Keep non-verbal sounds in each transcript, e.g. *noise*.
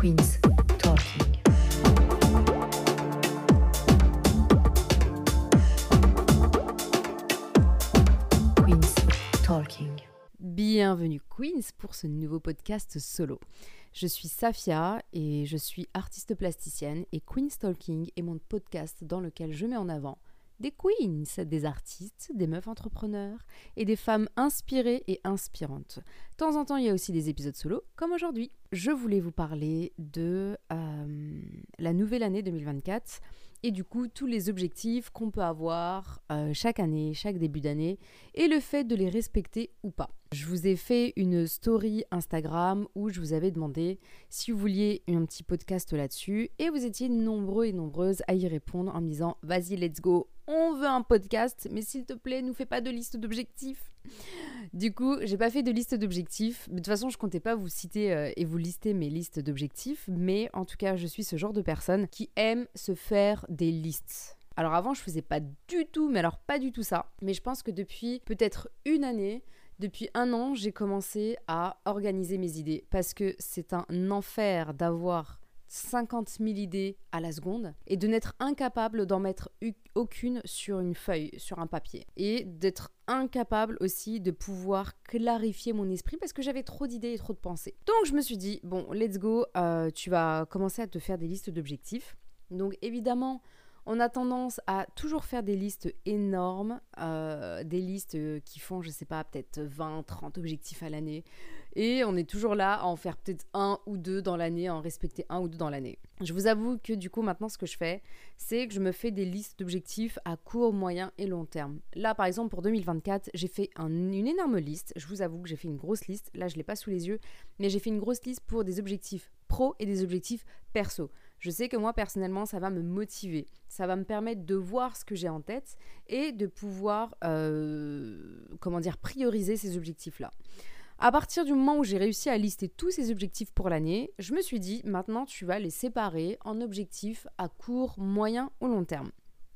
Queen's Talking. Queen's Talking. Bienvenue Queens pour ce nouveau podcast solo. Je suis Safia et je suis artiste plasticienne et Queen's Talking est mon podcast dans lequel je mets en avant des queens, des artistes, des meufs entrepreneurs et des femmes inspirées et inspirantes. De temps en temps, il y a aussi des épisodes solo, comme aujourd'hui. Je voulais vous parler de euh, la nouvelle année 2024 et du coup tous les objectifs qu'on peut avoir euh, chaque année, chaque début d'année et le fait de les respecter ou pas. Je vous ai fait une story Instagram où je vous avais demandé si vous vouliez un petit podcast là-dessus et vous étiez nombreux et nombreuses à y répondre en me disant vas-y let's go, on veut un podcast mais s'il te plaît nous fais pas de liste d'objectifs. Du coup, j'ai pas fait de liste d'objectifs. De toute façon, je comptais pas vous citer euh, et vous lister mes listes d'objectifs, mais en tout cas, je suis ce genre de personne qui aime se faire des listes. Alors avant, je faisais pas du tout, mais alors pas du tout ça. Mais je pense que depuis peut-être une année, depuis un an, j'ai commencé à organiser mes idées parce que c'est un enfer d'avoir 50 000 idées à la seconde et de n'être incapable d'en mettre aucune sur une feuille, sur un papier. Et d'être incapable aussi de pouvoir clarifier mon esprit parce que j'avais trop d'idées et trop de pensées. Donc je me suis dit, bon, let's go, euh, tu vas commencer à te faire des listes d'objectifs. Donc évidemment, on a tendance à toujours faire des listes énormes, euh, des listes qui font, je sais pas, peut-être 20, 30 objectifs à l'année. Et on est toujours là à en faire peut-être un ou deux dans l'année, à en respecter un ou deux dans l'année. Je vous avoue que du coup, maintenant, ce que je fais, c'est que je me fais des listes d'objectifs à court, moyen et long terme. Là, par exemple, pour 2024, j'ai fait un- une énorme liste. Je vous avoue que j'ai fait une grosse liste. Là, je l'ai pas sous les yeux, mais j'ai fait une grosse liste pour des objectifs pro et des objectifs perso. Je sais que moi, personnellement, ça va me motiver. Ça va me permettre de voir ce que j'ai en tête et de pouvoir, euh, comment dire, prioriser ces objectifs-là. À partir du moment où j'ai réussi à lister tous ces objectifs pour l'année, je me suis dit, maintenant, tu vas les séparer en objectifs à court, moyen ou long terme.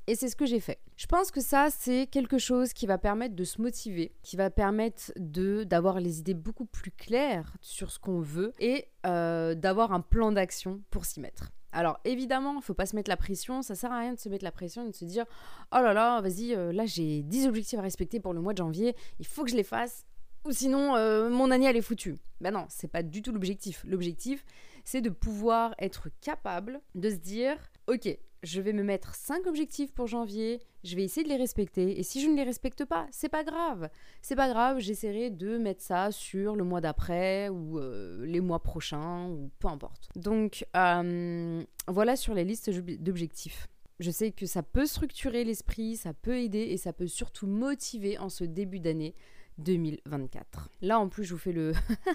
Et c'est ce que j'ai fait. Je pense que ça, c'est quelque chose qui va permettre de se motiver, qui va permettre d'avoir les idées beaucoup plus claires sur ce qu'on veut et euh, d'avoir un plan d'action pour s'y mettre. Alors évidemment, il faut pas se mettre la pression, ça sert à rien de se mettre la pression et de se dire "Oh là là, vas-y, euh, là j'ai 10 objectifs à respecter pour le mois de janvier, il faut que je les fasse ou sinon euh, mon année elle est foutue." Ben non, c'est pas du tout l'objectif. L'objectif, c'est de pouvoir être capable de se dire "OK, je vais me mettre 5 objectifs pour janvier, je vais essayer de les respecter. Et si je ne les respecte pas, c'est pas grave. C'est pas grave, j'essaierai de mettre ça sur le mois d'après ou euh, les mois prochains ou peu importe. Donc euh, voilà sur les listes d'ob- d'objectifs. Je sais que ça peut structurer l'esprit, ça peut aider et ça peut surtout motiver en ce début d'année 2024. Là en plus je vous fais le...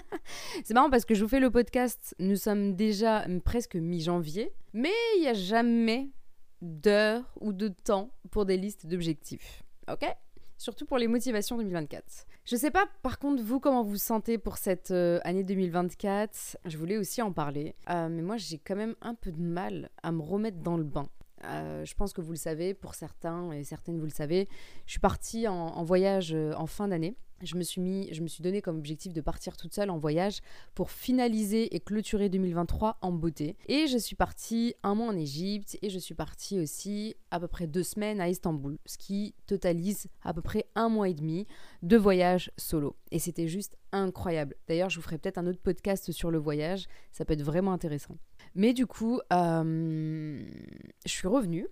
*laughs* c'est marrant parce que je vous fais le podcast, nous sommes déjà presque mi-janvier, mais il n'y a jamais d'heures ou de temps pour des listes d'objectifs. Ok? Surtout pour les motivations 2024. Je sais pas par contre vous comment vous sentez pour cette euh, année 2024. Je voulais aussi en parler. Euh, mais moi j'ai quand même un peu de mal à me remettre dans le bain. Euh, je pense que vous le savez, pour certains et certaines vous le savez, je suis partie en, voyage euh, en fin d'année. Je me suis mis, je me suis donné comme objectif de partir toute seule en voyage pour finaliser et clôturer 2023 en beauté. Et je suis partie un mois en Égypte et je suis partie aussi à peu près deux semaines à Istanbul, ce qui totalise à peu près un mois et demi de voyage solo. Et c'était juste incroyable. D'ailleurs, je vous ferai peut-être un autre podcast sur le voyage, ça peut être vraiment intéressant. Mais du coup, euh, je suis revenue.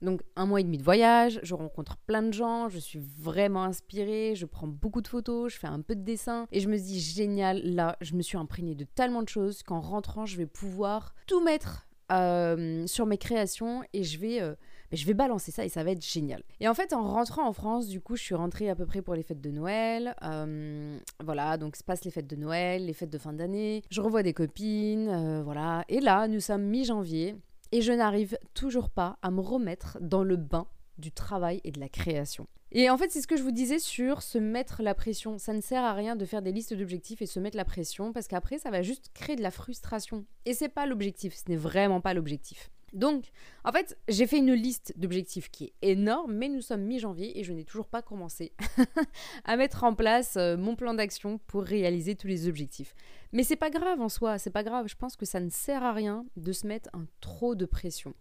Donc un mois et demi de voyage, je rencontre plein de gens, je suis vraiment inspirée, je prends beaucoup de photos, je fais un peu de dessin et je me dis génial, là je me suis imprégnée de tellement de choses qu'en rentrant je vais pouvoir tout mettre euh, sur mes créations et je vais, euh, mais je vais balancer ça et ça va être génial. Et en fait en rentrant en France, du coup je suis rentrée à peu près pour les fêtes de Noël, euh, voilà donc se passent les fêtes de Noël, les fêtes de fin d'année, je revois des copines, euh, voilà et là nous sommes mi-janvier et je n'arrive toujours pas à me remettre dans le bain du travail et de la création. Et en fait, c'est ce que je vous disais sur se mettre la pression. Ça ne sert à rien de faire des listes d'objectifs et se mettre la pression parce qu'après, ça va juste créer de la frustration. Et c'est pas l'objectif, ce n'est vraiment pas l'objectif. Donc, en fait, j'ai fait une liste d'objectifs qui est énorme, mais nous sommes mi-janvier et je n'ai toujours pas commencé *laughs* à mettre en place euh, mon plan d'action pour réaliser tous les objectifs. Mais c'est pas grave en soi, c'est pas grave. Je pense que ça ne sert à rien de se mettre un trop de pression.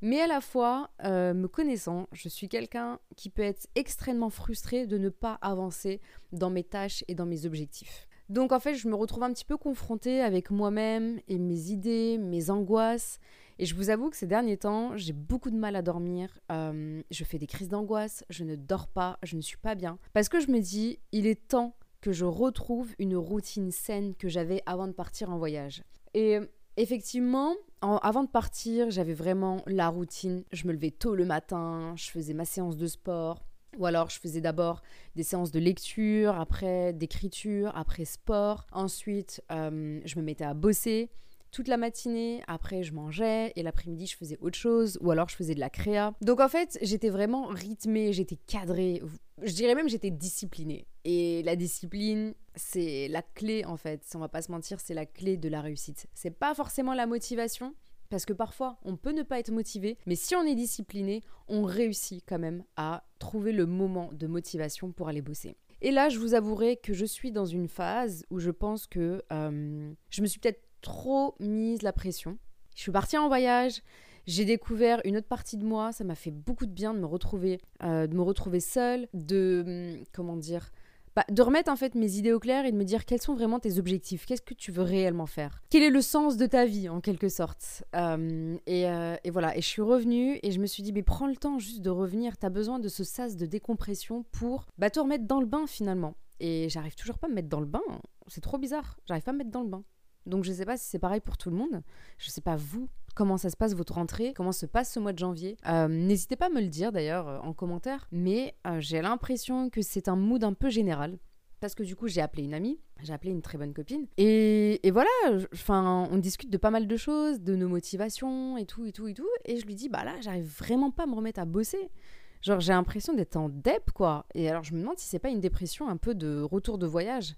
Mais à la fois, euh, me connaissant, je suis quelqu'un qui peut être extrêmement frustré de ne pas avancer dans mes tâches et dans mes objectifs. Donc en fait, je me retrouve un petit peu confrontée avec moi-même et mes idées, mes angoisses. Et je vous avoue que ces derniers temps, j'ai beaucoup de mal à dormir. Euh, je fais des crises d'angoisse, je ne dors pas, je ne suis pas bien. Parce que je me dis, il est temps que je retrouve une routine saine que j'avais avant de partir en voyage. Et effectivement, avant de partir, j'avais vraiment la routine. Je me levais tôt le matin, je faisais ma séance de sport. Ou alors je faisais d'abord des séances de lecture, après d'écriture, après sport. Ensuite, euh, je me mettais à bosser toute la matinée, après je mangeais et l'après-midi je faisais autre chose ou alors je faisais de la créa. Donc en fait, j'étais vraiment rythmée, j'étais cadrée, je dirais même j'étais disciplinée. Et la discipline, c'est la clé en fait, on va pas se mentir, c'est la clé de la réussite. C'est pas forcément la motivation, parce que parfois, on peut ne pas être motivé, mais si on est discipliné, on réussit quand même à trouver le moment de motivation pour aller bosser. Et là, je vous avouerai que je suis dans une phase où je pense que euh, je me suis peut-être trop mise la pression. Je suis partie en voyage, j'ai découvert une autre partie de moi, ça m'a fait beaucoup de bien de me retrouver, euh, de me retrouver seule, de hum, comment dire, bah, de remettre en fait mes idées au clair et de me dire quels sont vraiment tes objectifs, qu'est-ce que tu veux réellement faire, quel est le sens de ta vie en quelque sorte? Hum, et, euh, et, voilà, et je suis revenue et je me suis dit mais prends le temps juste de revenir, t'as besoin de ce sas de décompression pour bah, te remettre dans le bain finalement. Et j'arrive toujours pas à me mettre dans le bain, c'est trop bizarre, j'arrive pas à me mettre dans le bain. Donc je ne sais pas si c'est pareil pour tout le monde. Je ne sais pas vous comment ça se passe votre rentrée, comment se passe ce mois de janvier. Euh, n'hésitez pas à me le dire d'ailleurs euh, en commentaire. Mais euh, j'ai l'impression que c'est un mood un peu général. Parce que du coup, j'ai appelé une amie, j'ai appelé une très bonne copine. Et, voilà, enfin, on discute de pas mal de choses, de nos motivations et tout, et tout, et tout. Et je lui dis, bah là, j'arrive vraiment pas à me remettre à bosser. Genre, j'ai l'impression d'être en dep, quoi. Et alors, je me demande si c'est pas une dépression un peu de retour de voyage.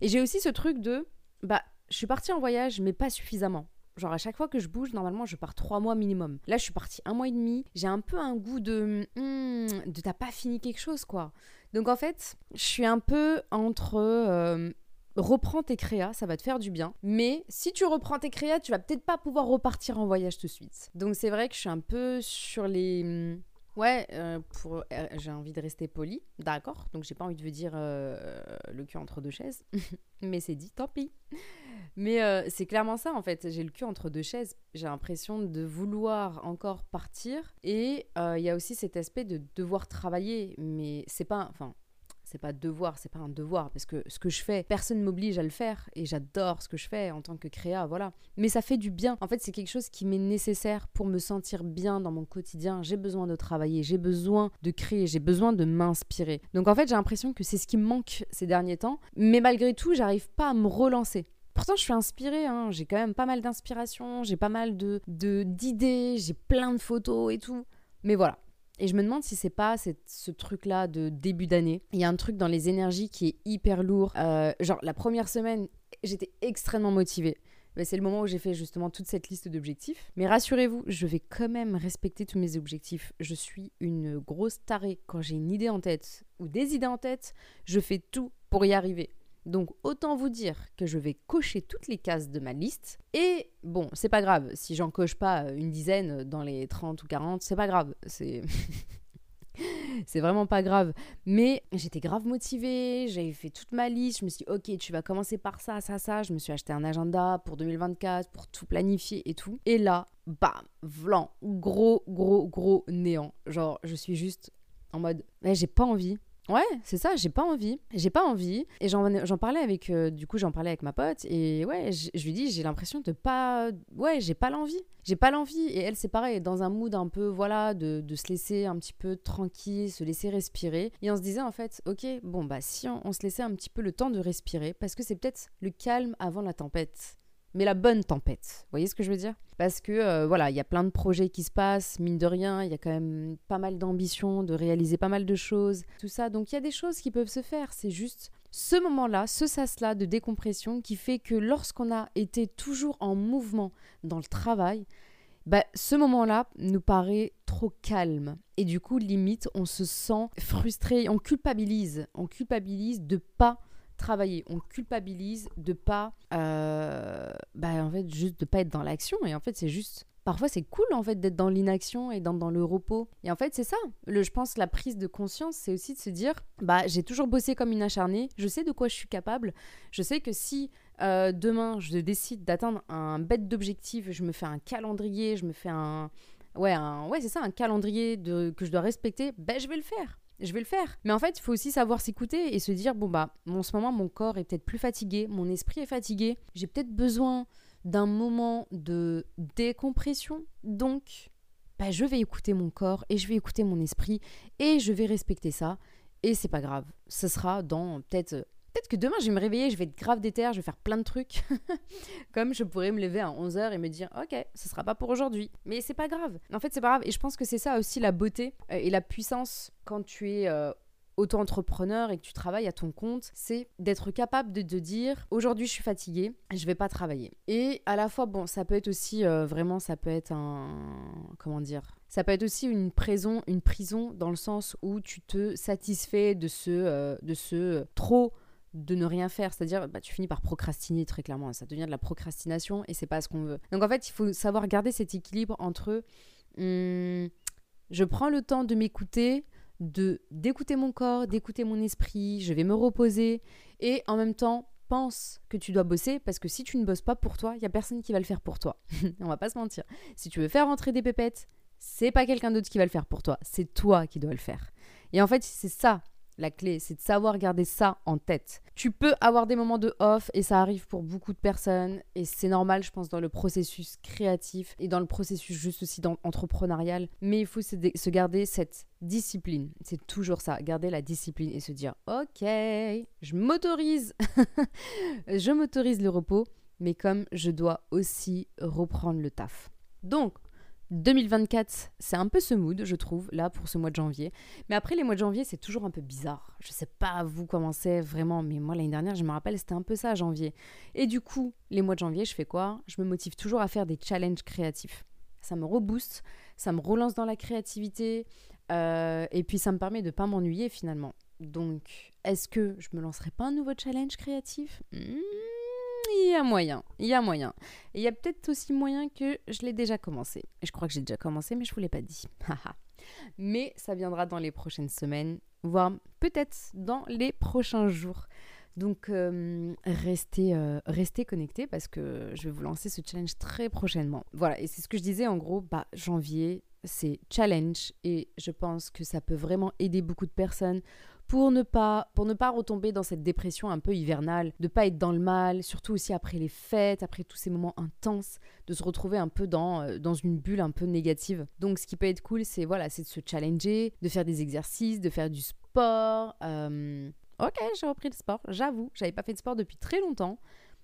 Et j'ai aussi ce truc de, bah, je suis partie en voyage, mais pas suffisamment. Genre à chaque fois que je bouge, normalement je pars trois mois minimum. Là je suis partie un mois et demi. J'ai un peu un goût de hmm, de t'as pas fini quelque chose quoi. Donc en fait, je suis un peu entre euh, reprends tes créas, ça va te faire du bien. Mais si tu reprends tes créas, tu vas peut-être pas pouvoir repartir en voyage tout de suite. Donc c'est vrai que je suis un peu sur les hmm, Ouais, euh, pour, euh, j'ai envie de rester poli, d'accord. Donc j'ai pas envie de vous dire le cul entre deux chaises, *laughs* mais c'est dit, tant pis. Mais euh, c'est clairement ça en fait. J'ai le cul entre deux chaises. J'ai l'impression de vouloir encore partir. Et euh, il y a aussi cet aspect de devoir travailler. Mais c'est pas. Enfin, c'est pas devoir, c'est pas un devoir, parce que ce que je fais, personne m'oblige à le faire, et j'adore ce que je fais en tant que créa, voilà. Mais ça fait du bien. En fait, c'est quelque chose qui m'est nécessaire pour me sentir bien dans mon quotidien. J'ai besoin de travailler, j'ai besoin de créer, j'ai besoin de m'inspirer. Donc en fait, j'ai l'impression que c'est ce qui me manque ces derniers temps, mais malgré tout, j'arrive pas à me relancer. Pourtant, je suis inspirée, hein. j'ai quand même pas mal d'inspiration, j'ai pas mal de d'idées, j'ai plein de photos et tout. Mais voilà. Et je me demande si c'est pas ce truc-là de début d'année. Il y a un truc dans les énergies qui est hyper lourd. Euh, genre, la première semaine, j'étais extrêmement motivée. c'est le moment où j'ai fait justement toute cette liste d'objectifs. Mais rassurez-vous, je vais quand même respecter tous mes objectifs. Je suis une grosse tarée. Quand j'ai une idée en tête ou des idées en tête, je fais tout pour y arriver. Donc autant vous dire que je vais cocher toutes les cases de ma liste. Et bon, c'est pas grave, si j'en coche pas une dizaine dans les 30 ou 40, c'est pas grave. C'est. *laughs* c'est vraiment pas grave. Mais j'étais grave motivée, j'avais fait toute ma liste, je me suis dit, ok, tu vas commencer par ça, ça, ça. Je me suis acheté un agenda pour 2024, pour tout planifier et tout. Et là, bam, vlan, gros, gros, gros néant. Genre, je suis juste en mode, j'ai pas envie. Ouais, c'est ça, j'ai pas envie. J'ai pas envie. Et j'en parlais avec. Euh, du coup, j'en parlais avec ma pote. Et ouais, je lui dis, j'ai l'impression de pas. Ouais, j'ai pas l'envie. J'ai pas l'envie. Et elle, c'est pareil, dans un mood un peu, voilà, de, de, se laisser un petit peu tranquille, se laisser respirer. Et on se disait, en fait, ok, bon, bah, si on, on se laissait un petit peu le temps de respirer, parce que c'est peut-être le calme avant la tempête mais la bonne tempête. Vous voyez ce que je veux dire? Parce que euh, voilà, il y a plein de projets qui se passent, mine de rien, il y a quand même pas mal d'ambition de réaliser pas mal de choses, tout ça. Donc il y a des choses qui peuvent se faire. C'est juste ce moment-là, ce sas-là de décompression qui fait que lorsqu'on a été toujours en mouvement dans le travail, bah, ce moment-là nous paraît trop calme. Et du coup, limite, on se sent frustré, on culpabilise. On culpabilise de pas travailler. On culpabilise de pas, euh, bah, en fait, juste de pas être dans l'action. Et en fait, c'est juste parfois c'est cool en fait d'être dans l'inaction et dans, dans, le repos. Et en fait c'est ça. Le, je pense la prise de conscience c'est aussi de se dire bah j'ai toujours bossé comme une acharnée, je sais de quoi je suis capable, je sais que si euh, demain je décide d'atteindre un bête d'objectif, je me fais un calendrier, je me fais un ouais ouais c'est ça un calendrier de, que je dois respecter, ben je vais le faire je vais le faire. Mais en fait, il faut aussi savoir s'écouter et se dire bon bah en ce moment mon corps est peut-être plus fatigué, mon esprit est fatigué, j'ai peut-être besoin d'un moment de décompression. Donc, bah, je vais écouter mon corps et je vais écouter mon esprit et je vais respecter ça. Et c'est pas grave. Ce sera dans peut-être. Peut-être que demain je vais me réveiller, je vais être grave déter, je vais faire plein de trucs. *laughs* Comme je pourrais me lever à 11h et me dire OK, ce sera pas pour aujourd'hui. Mais c'est pas grave. En fait, c'est pas grave. Et je pense que c'est ça aussi la beauté euh, et la puissance quand tu es euh, auto-entrepreneur et que tu travailles à ton compte, c'est d'être capable de, dire aujourd'hui je suis fatigué, je vais pas travailler. Et à la fois, bon, ça peut être aussi euh, vraiment, ça peut être un. Comment dire ça peut être aussi une prison, une prison dans le sens où tu te satisfais de ce, de ce trop de ne rien faire, c'est-à-dire bah, tu finis par procrastiner très clairement, ça devient de la procrastination et c'est pas ce qu'on veut. Donc en fait, il faut savoir garder cet équilibre entre hum, je prends le temps de m'écouter, de d'écouter mon corps, d'écouter mon esprit, je vais me reposer et en même temps pense que tu dois bosser parce que si tu ne bosses pas pour toi, il y a personne qui va le faire pour toi. *laughs* On va pas se mentir. Si tu veux faire rentrer des pépettes, c'est pas quelqu'un d'autre qui va le faire pour toi, c'est toi qui dois le faire. Et en fait, c'est ça la clé, c'est de savoir garder ça en tête. Tu peux avoir des moments de off et ça arrive pour beaucoup de personnes et c'est normal, je pense, dans le processus créatif et dans le processus juste aussi dans, entrepreneurial. Mais il faut se, garder cette discipline. C'est toujours ça, garder la discipline et se dire ok, je m'autorise, *laughs* je m'autorise le repos, mais comme je dois aussi reprendre le taf. Donc, 2024, c'est un peu ce mood, je trouve, là, pour ce mois de janvier. Mais après, les mois de janvier, c'est toujours un peu bizarre. Je sais pas vous comment c'est vraiment, mais moi, l'année dernière, je me rappelle, c'était un peu ça, janvier. Et du coup, les mois de janvier, je fais quoi? Je me motive toujours à faire des challenges créatifs. Ça me rebooste, ça me relance dans la créativité, euh, et puis ça me permet de pas m'ennuyer finalement. Donc, est-ce que je me lancerai pas un nouveau challenge créatif? Hmm, il y a moyen, il y a moyen. Il y a peut-être aussi moyen que je l'ai déjà commencé. Je crois que j'ai déjà commencé, mais je vous l'ai pas dit. *laughs* mais ça viendra dans les prochaines semaines, voire peut-être dans les prochains jours. Donc euh, restez, euh, restez connectés parce que je vais vous lancer ce challenge très prochainement. Voilà, et c'est ce que je disais en gros, bah, janvier, c'est challenge et je pense que ça peut vraiment aider beaucoup de personnes pour ne pas pour ne pas retomber dans cette dépression un peu hivernale, de pas être dans le mal, surtout aussi après les fêtes, après tous ces moments intenses, de se retrouver un peu dans euh, dans une bulle un peu négative. Donc ce qui peut être cool, c'est voilà, c'est de se challenger, de faire des exercices, de faire du sport. Euh, ok, j'ai repris le sport, j'avoue, j'avais pas fait de sport depuis très longtemps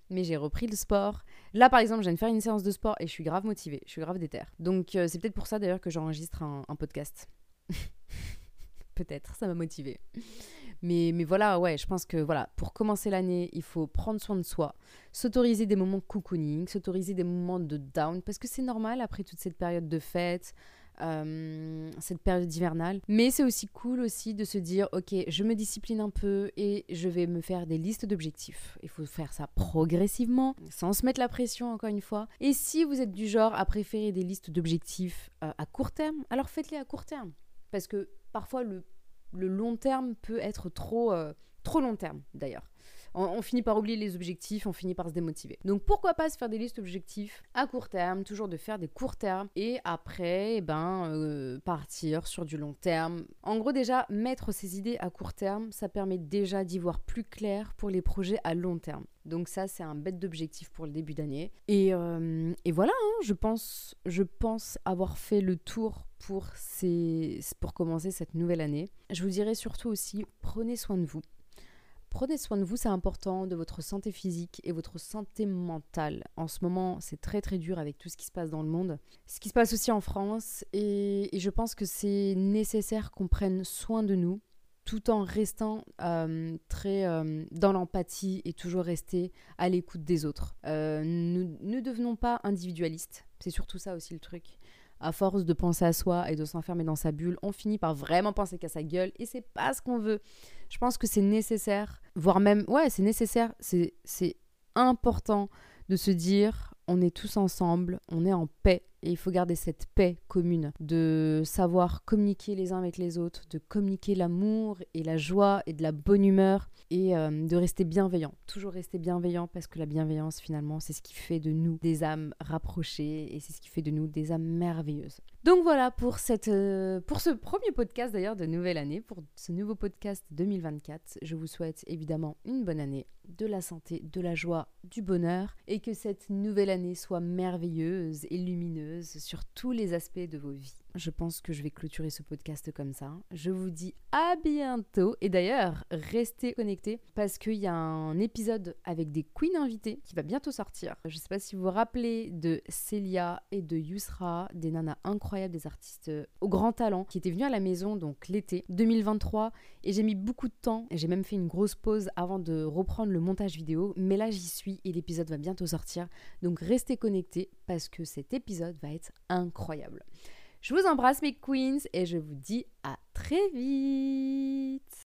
mais j'ai repris le sport. Là, par exemple, je viens de faire une séance de sport et je suis grave motivée, je suis grave déter. Donc, euh, c'est peut-être pour ça d'ailleurs que j'enregistre un podcast. *laughs* peut-être, ça m'a motivé. Mais, mais voilà, ouais, je pense que voilà, pour commencer l'année, il faut prendre soin de soi, s'autoriser des moments cocooning, s'autoriser des moments de down, parce que c'est normal après toute cette période de fête, euh, cette période hivernale. Mais c'est aussi cool aussi de se dire, ok, je me discipline un peu et je vais me faire des listes d'objectifs. Il faut faire ça progressivement, sans se mettre la pression encore une fois. Et si vous êtes du genre à préférer des listes d'objectifs euh, à court terme, alors faites-les à court terme. Parce que parfois le, long terme peut être trop, euh, trop long terme d'ailleurs. On, finit par oublier les objectifs, on finit par se démotiver. Donc pourquoi pas se faire des listes d'objectifs à court terme, toujours de faire des courts termes et après, eh ben, euh, partir sur du long terme. En gros, déjà, mettre ces idées à court terme, ça permet déjà d'y voir plus clair pour les projets à long terme. Donc ça, c'est un bête d'objectif pour le début d'année. Et, euh, voilà, hein, je, pense, je pense avoir fait le tour pour, pour commencer cette nouvelle année. Je vous dirais surtout aussi, prenez soin de vous. Prenez soin de vous, c'est important, de votre santé physique et votre santé mentale. En ce moment, c'est très très dur avec tout ce qui se passe dans le monde, ce qui se passe aussi en France, et, je pense que c'est nécessaire qu'on prenne soin de nous tout en restant euh, très euh, dans l'empathie et toujours rester à l'écoute des autres. Euh, nous ne devenons pas individualistes, c'est surtout ça aussi le truc. À force de penser à soi et de s'enfermer dans sa bulle, on finit par vraiment penser qu'à sa gueule et c'est pas ce qu'on veut. Je pense que c'est nécessaire, voire même, ouais, c'est nécessaire, c'est important de se dire on est tous ensemble, on est en paix et il faut garder cette paix commune, de savoir communiquer les uns avec les autres, de communiquer l'amour et la joie et de la bonne humeur et euh, de rester bienveillant. Toujours rester bienveillant parce que la bienveillance finalement c'est ce qui fait de nous des âmes rapprochées et c'est ce qui fait de nous des âmes merveilleuses. Donc voilà pour, cette, euh, pour ce premier podcast d'ailleurs de nouvelle année, pour ce nouveau podcast 2024. Je vous souhaite évidemment une bonne année, de la santé, de la joie, du bonheur et que cette nouvelle année soit merveilleuse et lumineuse sur tous les aspects de vos vies. Je pense que je vais clôturer ce podcast comme ça. Je vous dis à bientôt. Et d'ailleurs, restez connectés parce qu'il y a un épisode avec des queens invités qui va bientôt sortir. Je ne sais pas si vous vous rappelez de Célia et de Yusra, des nanas incroyables, des artistes au grand talent qui étaient venus à la maison donc l'été 2023. Et j'ai mis beaucoup de temps et j'ai même fait une grosse pause avant de reprendre le montage vidéo. Mais là, j'y suis et l'épisode va bientôt sortir. Donc restez connectés parce que cet épisode va être incroyable. Je vous embrasse mes queens et je vous dis à très vite